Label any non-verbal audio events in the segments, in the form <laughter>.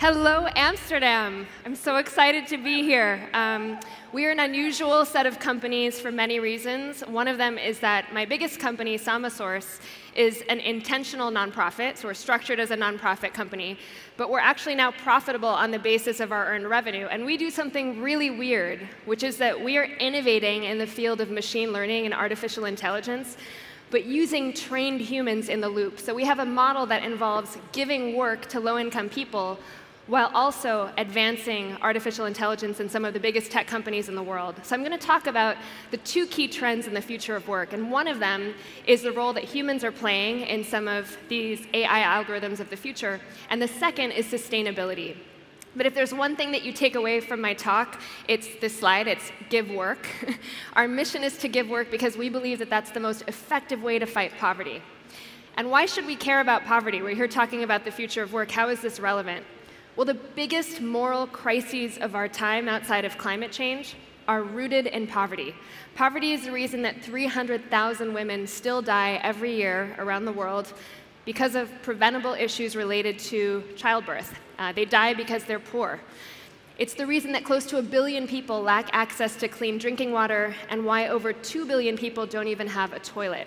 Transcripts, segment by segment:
Hello, Amsterdam. I'm so excited to be here. Um, we are an unusual set of companies for many reasons. One of them is that my biggest company, Samasource, is an intentional nonprofit, so we're structured as a nonprofit company, but we're actually now profitable on the basis of our earned revenue. And we do something really weird, which is that we are innovating in the field of machine learning and artificial intelligence but using trained humans in the loop. So we have a model that involves giving work to low income people while also advancing artificial intelligence in some of the biggest tech companies in the world. So I'm going to talk about the two key trends in the future of work. And one of them is the role that humans are playing in some of these AI algorithms of the future. And the second is sustainability. But if there's one thing that you take away from my talk, it's this slide, it's give work. <laughs> Our mission is to give work because we believe that that's the most effective way to fight poverty. And why should we care about poverty? We're here talking about the future of work. How is this relevant? Well, the biggest moral crises of our time outside of climate change are rooted in poverty. Poverty is the reason that 300,000 women still die every year around the world because of preventable issues related to childbirth. Uh, they die because they're poor. It's the reason that close to a billion people lack access to clean drinking water and why over 2 billion people don't even have a toilet.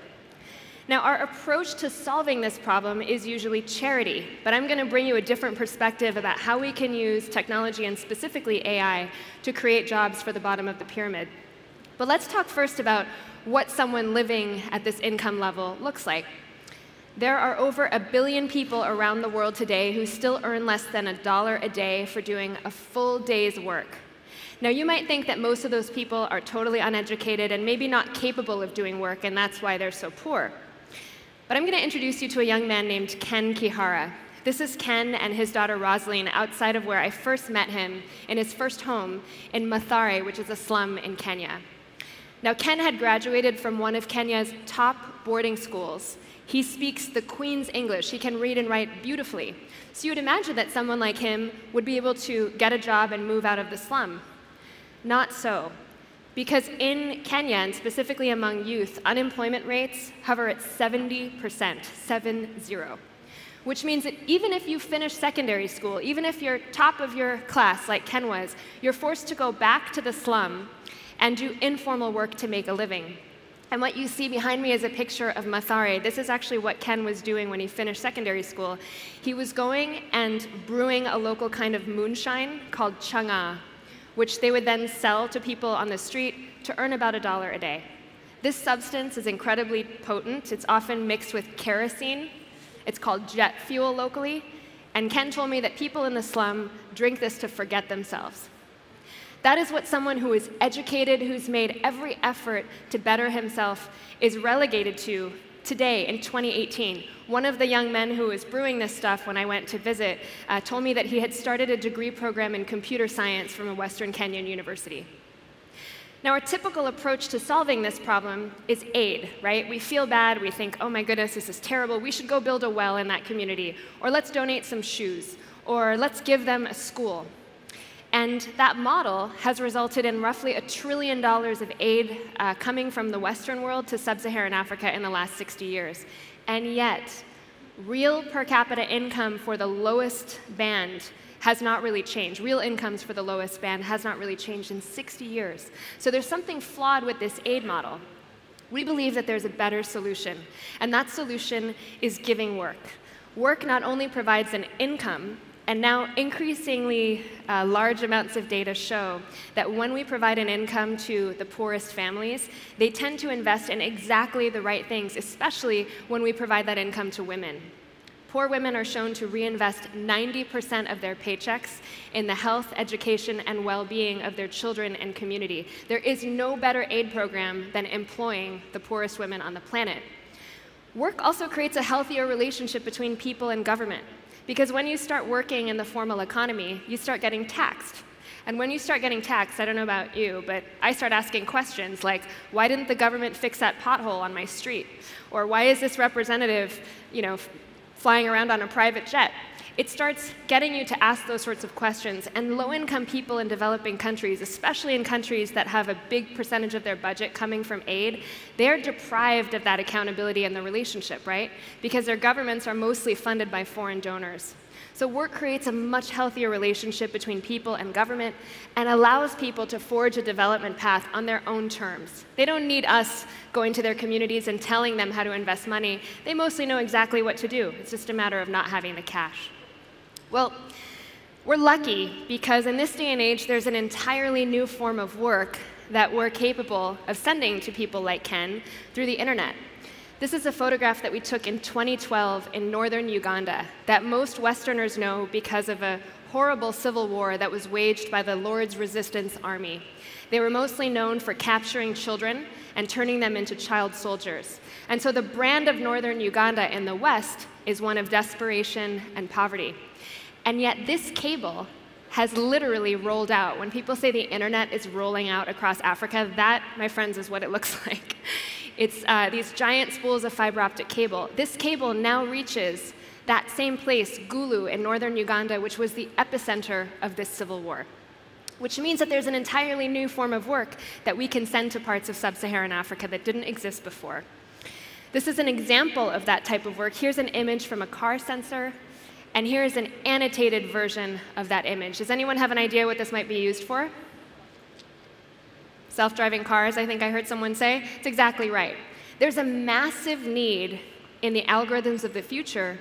Now, our approach to solving this problem is usually charity, but I'm going to bring you a different perspective about how we can use technology and specifically AI to create jobs for the bottom of the pyramid. But let's talk first about what someone living at this income level looks like. There are over a billion people around the world today who still earn less than a dollar a day for doing a full day's work. Now, you might think that most of those people are totally uneducated and maybe not capable of doing work, and that's why they're so poor. But I'm going to introduce you to a young man named Ken Kihara. This is Ken and his daughter Rosaline outside of where I first met him in his first home in Mathare, which is a slum in Kenya. Now, Ken had graduated from one of Kenya's top boarding schools. He speaks the Queen's English. He can read and write beautifully. So you would imagine that someone like him would be able to get a job and move out of the slum. Not so. Because in Kenya, and specifically among youth, unemployment rates hover at 70%, 7 0. Which means that even if you finish secondary school, even if you're top of your class like Ken was, you're forced to go back to the slum and do informal work to make a living. And what you see behind me is a picture of Mathare. This is actually what Ken was doing when he finished secondary school. He was going and brewing a local kind of moonshine called changa, which they would then sell to people on the street to earn about a dollar a day. This substance is incredibly potent. It's often mixed with kerosene. It's called jet fuel locally. And Ken told me that people in the slum drink this to forget themselves. That is what someone who is educated, who's made every effort to better himself, is relegated to today in 2018. One of the young men who was brewing this stuff when I went to visit uh, told me that he had started a degree program in computer science from a Western Kenyan university. Now, our typical approach to solving this problem is aid, right? We feel bad, we think, oh my goodness, this is terrible, we should go build a well in that community, or let's donate some shoes, or let's give them a school. And that model has resulted in roughly a trillion dollars of aid uh, coming from the Western world to sub Saharan Africa in the last 60 years. And yet, real per capita income for the lowest band has not really changed. Real incomes for the lowest band has not really changed in 60 years. So there's something flawed with this aid model. We believe that there's a better solution, and that solution is giving work. Work not only provides an income, and now, increasingly uh, large amounts of data show that when we provide an income to the poorest families, they tend to invest in exactly the right things, especially when we provide that income to women. Poor women are shown to reinvest 90% of their paychecks in the health, education, and well being of their children and community. There is no better aid program than employing the poorest women on the planet. Work also creates a healthier relationship between people and government. Because when you start working in the formal economy, you start getting taxed. And when you start getting taxed, I don't know about you, but I start asking questions like, why didn't the government fix that pothole on my street? Or why is this representative, you know, flying around on a private jet? It starts getting you to ask those sorts of questions. And low income people in developing countries, especially in countries that have a big percentage of their budget coming from aid, they're deprived of that accountability and the relationship, right? Because their governments are mostly funded by foreign donors. So work creates a much healthier relationship between people and government and allows people to forge a development path on their own terms. They don't need us going to their communities and telling them how to invest money. They mostly know exactly what to do. It's just a matter of not having the cash. Well, we're lucky because in this day and age, there's an entirely new form of work that we're capable of sending to people like Ken through the internet. This is a photograph that we took in 2012 in northern Uganda that most Westerners know because of a horrible civil war that was waged by the Lord's Resistance Army. They were mostly known for capturing children and turning them into child soldiers. And so the brand of northern Uganda in the West is one of desperation and poverty. And yet, this cable has literally rolled out. When people say the internet is rolling out across Africa, that, my friends, is what it <laughs> looks like. It's uh, these giant spools of fiber optic cable. This cable now reaches that same place, Gulu, in northern Uganda, which was the epicenter of this civil war. Which means that there's an entirely new form of work that we can send to parts of sub Saharan Africa that didn't exist before. This is an example of that type of work. Here's an image from a car sensor, and here's an annotated version of that image. Does anyone have an idea what this might be used for? Self driving cars, I think I heard someone say. It's exactly right. There's a massive need in the algorithms of the future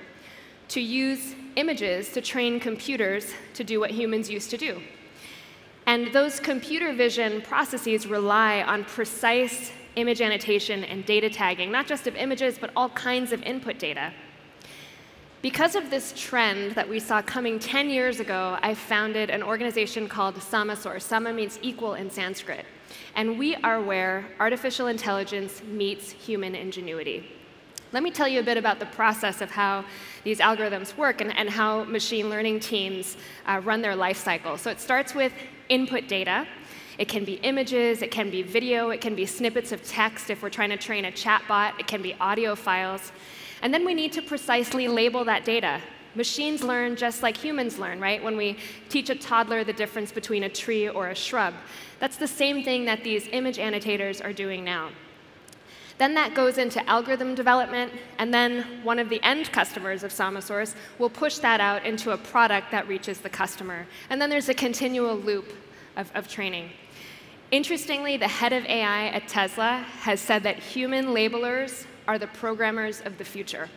to use images to train computers to do what humans used to do. And those computer vision processes rely on precise image annotation and data tagging, not just of images, but all kinds of input data. Because of this trend that we saw coming 10 years ago, I founded an organization called Samasource. Sama means equal in Sanskrit. And we are where artificial intelligence meets human ingenuity. Let me tell you a bit about the process of how these algorithms work and, and how machine learning teams uh, run their life cycle. So it starts with input data. It can be images, it can be video, it can be snippets of text if we're trying to train a chatbot, it can be audio files. And then we need to precisely label that data. Machines learn just like humans learn, right? When we teach a toddler the difference between a tree or a shrub. That's the same thing that these image annotators are doing now. Then that goes into algorithm development, and then one of the end customers of Samasource will push that out into a product that reaches the customer. And then there's a continual loop of, of training. Interestingly, the head of AI at Tesla has said that human labelers are the programmers of the future.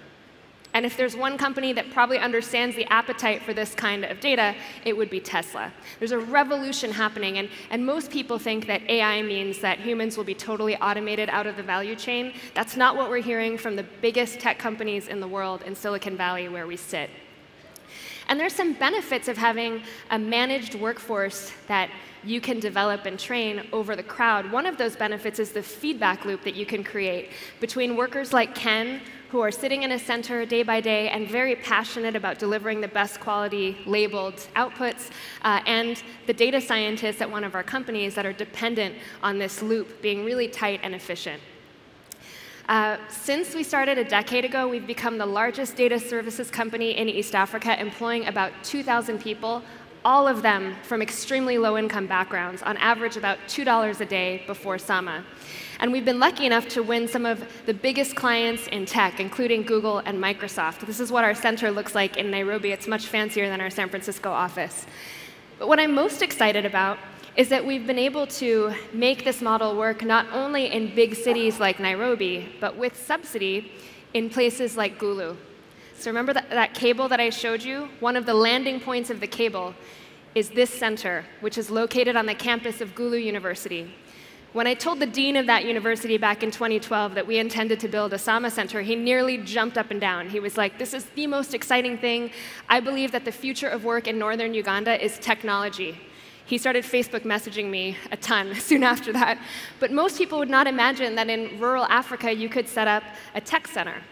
And if there's one company that probably understands the appetite for this kind of data, it would be Tesla. There's a revolution happening, and, and most people think that AI means that humans will be totally automated out of the value chain. That's not what we're hearing from the biggest tech companies in the world in Silicon Valley, where we sit. And there's some benefits of having a managed workforce that you can develop and train over the crowd. One of those benefits is the feedback loop that you can create between workers like Ken, who are sitting in a center day by day and very passionate about delivering the best quality labeled outputs, uh, and the data scientists at one of our companies that are dependent on this loop being really tight and efficient. Uh, since we started a decade ago, we've become the largest data services company in East Africa, employing about 2,000 people, all of them from extremely low income backgrounds, on average about $2 a day before Sama. And we've been lucky enough to win some of the biggest clients in tech, including Google and Microsoft. This is what our center looks like in Nairobi. It's much fancier than our San Francisco office. But what I'm most excited about is that we've been able to make this model work not only in big cities like Nairobi, but with subsidy in places like Gulu. So remember that, that cable that I showed you? One of the landing points of the cable is this center, which is located on the campus of Gulu University. When I told the dean of that university back in 2012 that we intended to build a Sama Center, he nearly jumped up and down. He was like, This is the most exciting thing. I believe that the future of work in northern Uganda is technology. He started Facebook messaging me a ton <laughs> soon after that. But most people would not imagine that in rural Africa you could set up a tech center.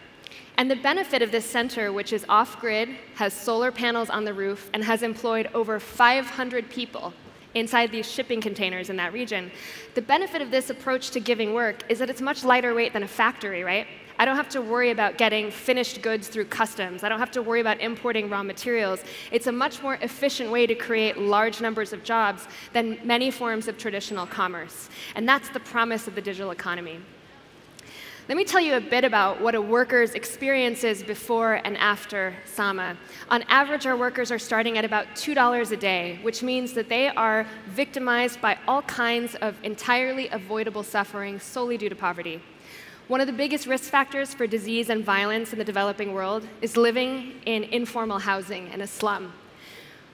And the benefit of this center, which is off grid, has solar panels on the roof, and has employed over 500 people inside these shipping containers in that region. The benefit of this approach to giving work is that it's much lighter weight than a factory, right? I don't have to worry about getting finished goods through customs. I don't have to worry about importing raw materials. It's a much more efficient way to create large numbers of jobs than many forms of traditional commerce. And that's the promise of the digital economy. Let me tell you a bit about what a worker's experience is before and after Sama. On average, our workers are starting at about $2 a day, which means that they are victimized by all kinds of entirely avoidable suffering solely due to poverty. One of the biggest risk factors for disease and violence in the developing world is living in informal housing in a slum.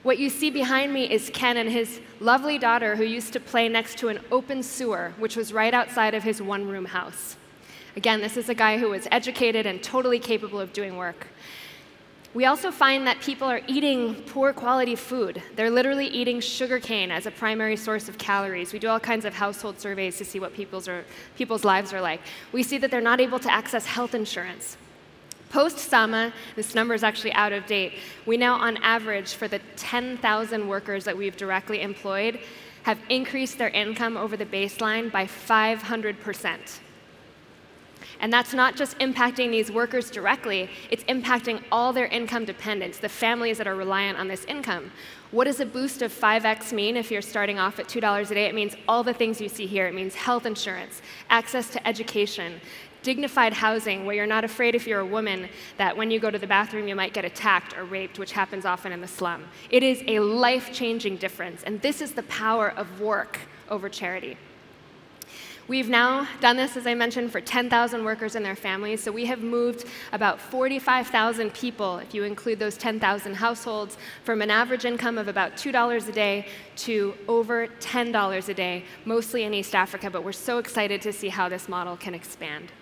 What you see behind me is Ken and his lovely daughter who used to play next to an open sewer, which was right outside of his one room house. Again, this is a guy who was educated and totally capable of doing work. We also find that people are eating poor quality food. They're literally eating sugarcane as a primary source of calories. We do all kinds of household surveys to see what people's, are, people's lives are like. We see that they're not able to access health insurance. Post Sama, this number is actually out of date. We now, on average, for the 10,000 workers that we've directly employed, have increased their income over the baseline by 500 percent. And that's not just impacting these workers directly, it's impacting all their income dependents, the families that are reliant on this income. What does a boost of 5x mean if you're starting off at $2 a day? It means all the things you see here. It means health insurance, access to education, dignified housing where you're not afraid if you're a woman that when you go to the bathroom you might get attacked or raped, which happens often in the slum. It is a life changing difference, and this is the power of work over charity. We've now done this, as I mentioned, for 10,000 workers and their families. So we have moved about 45,000 people, if you include those 10,000 households, from an average income of about $2 a day to over $10 a day, mostly in East Africa. But we're so excited to see how this model can expand.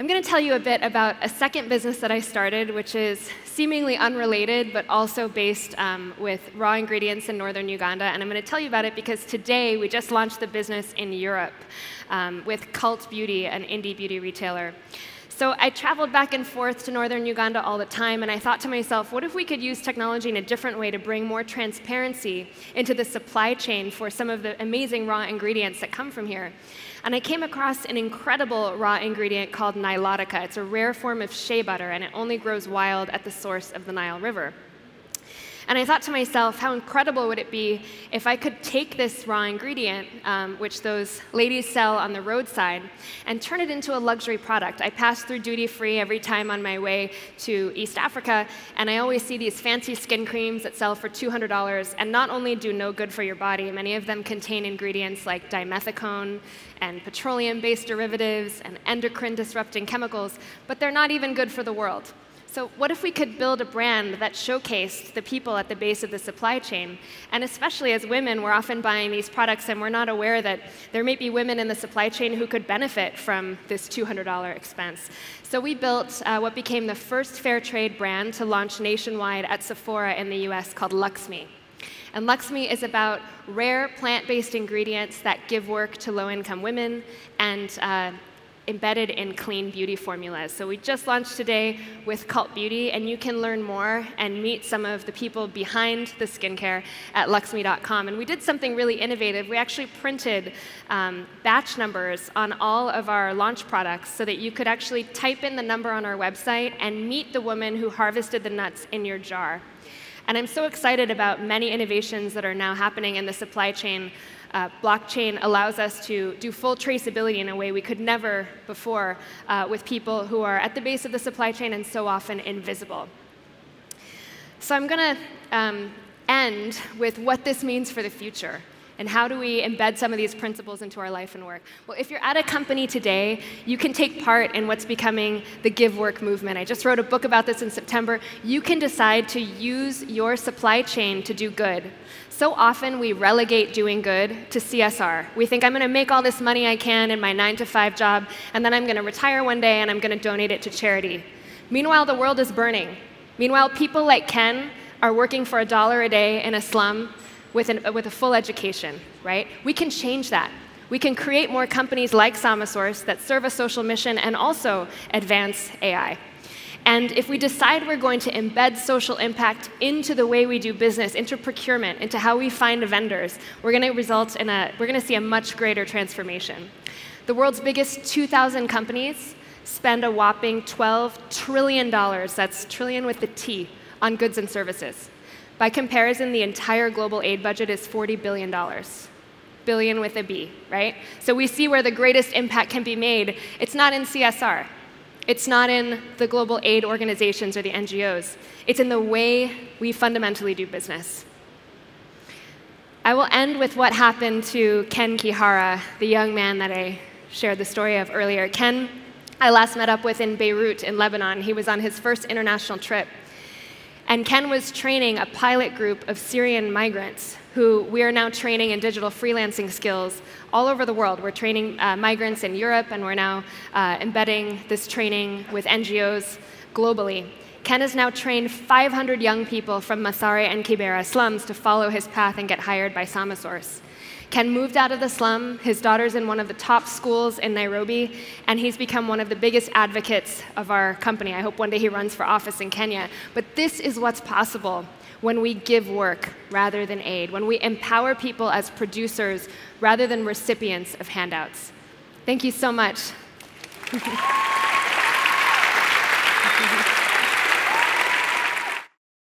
I'm going to tell you a bit about a second business that I started, which is seemingly unrelated, but also based um, with raw ingredients in northern Uganda. And I'm going to tell you about it because today we just launched the business in Europe um, with Cult Beauty, an indie beauty retailer. So I traveled back and forth to northern Uganda all the time, and I thought to myself, what if we could use technology in a different way to bring more transparency into the supply chain for some of the amazing raw ingredients that come from here? And I came across an incredible raw ingredient called nilotica. It's a rare form of shea butter, and it only grows wild at the source of the Nile River. And I thought to myself, how incredible would it be if I could take this raw ingredient, um, which those ladies sell on the roadside, and turn it into a luxury product. I pass through duty free every time on my way to East Africa, and I always see these fancy skin creams that sell for $200 and not only do no good for your body, many of them contain ingredients like dimethicone and petroleum based derivatives and endocrine disrupting chemicals, but they're not even good for the world. So, what if we could build a brand that showcased the people at the base of the supply chain? And especially as women, we're often buying these products and we're not aware that there may be women in the supply chain who could benefit from this $200 expense. So, we built uh, what became the first fair trade brand to launch nationwide at Sephora in the US called LXMI. And LXMI is about rare plant based ingredients that give work to low income women and uh, embedded in clean beauty formulas. So we just launched today with Cult Beauty, and you can learn more and meet some of the people behind the skincare at luxme.com. And we did something really innovative. We actually printed um, batch numbers on all of our launch products so that you could actually type in the number on our website and meet the woman who harvested the nuts in your jar. And I'm so excited about many innovations that are now happening in the supply chain uh, blockchain allows us to do full traceability in a way we could never before uh, with people who are at the base of the supply chain and so often invisible. So I'm going to um, end with what this means for the future. And how do we embed some of these principles into our life and work? Well, if you're at a company today, you can take part in what's becoming the Give Work movement. I just wrote a book about this in September. You can decide to use your supply chain to do good. So often we relegate doing good to CSR. We think I'm going to make all this money I can in my nine to five job, and then I'm going to retire one day and I'm going to donate it to charity. Meanwhile, the world is burning. Meanwhile, people like Ken are working for a dollar a day in a slum with, an, with a full education, right? We can change that. We can create more companies like Samasource that serve a social mission and also advance AI. And if we decide we're going to embed social impact into the way we do business, into procurement, into how we find vendors, we're going to result in a, we're going to see a much greater transformation. The world's biggest 2,000 companies spend a whopping $12 trillion, that's trillion with the T, on goods and services. By comparison, the entire global aid budget is $40 billion. billion with a B, right? So we see where the greatest impact can be made. It's not in CSR. It's not in the global aid organizations or the NGOs. It's in the way we fundamentally do business. I will end with what happened to Ken Kihara, the young man that I shared the story of earlier. Ken, I last met up with in Beirut in Lebanon. He was on his first international trip. And Ken was training a pilot group of Syrian migrants who we are now training in digital freelancing skills all over the world. We're training uh, migrants in Europe, and we're now uh, embedding this training with NGOs globally. Ken has now trained 500 young people from Mathare and Kibera slums to follow his path and get hired by Samasource. Ken moved out of the slum. His daughter's in one of the top schools in Nairobi, and he's become one of the biggest advocates of our company. I hope one day he runs for office in Kenya. But this is what's possible when we give work rather than aid, when we empower people as producers rather than recipients of handouts. Thank you so much. <laughs>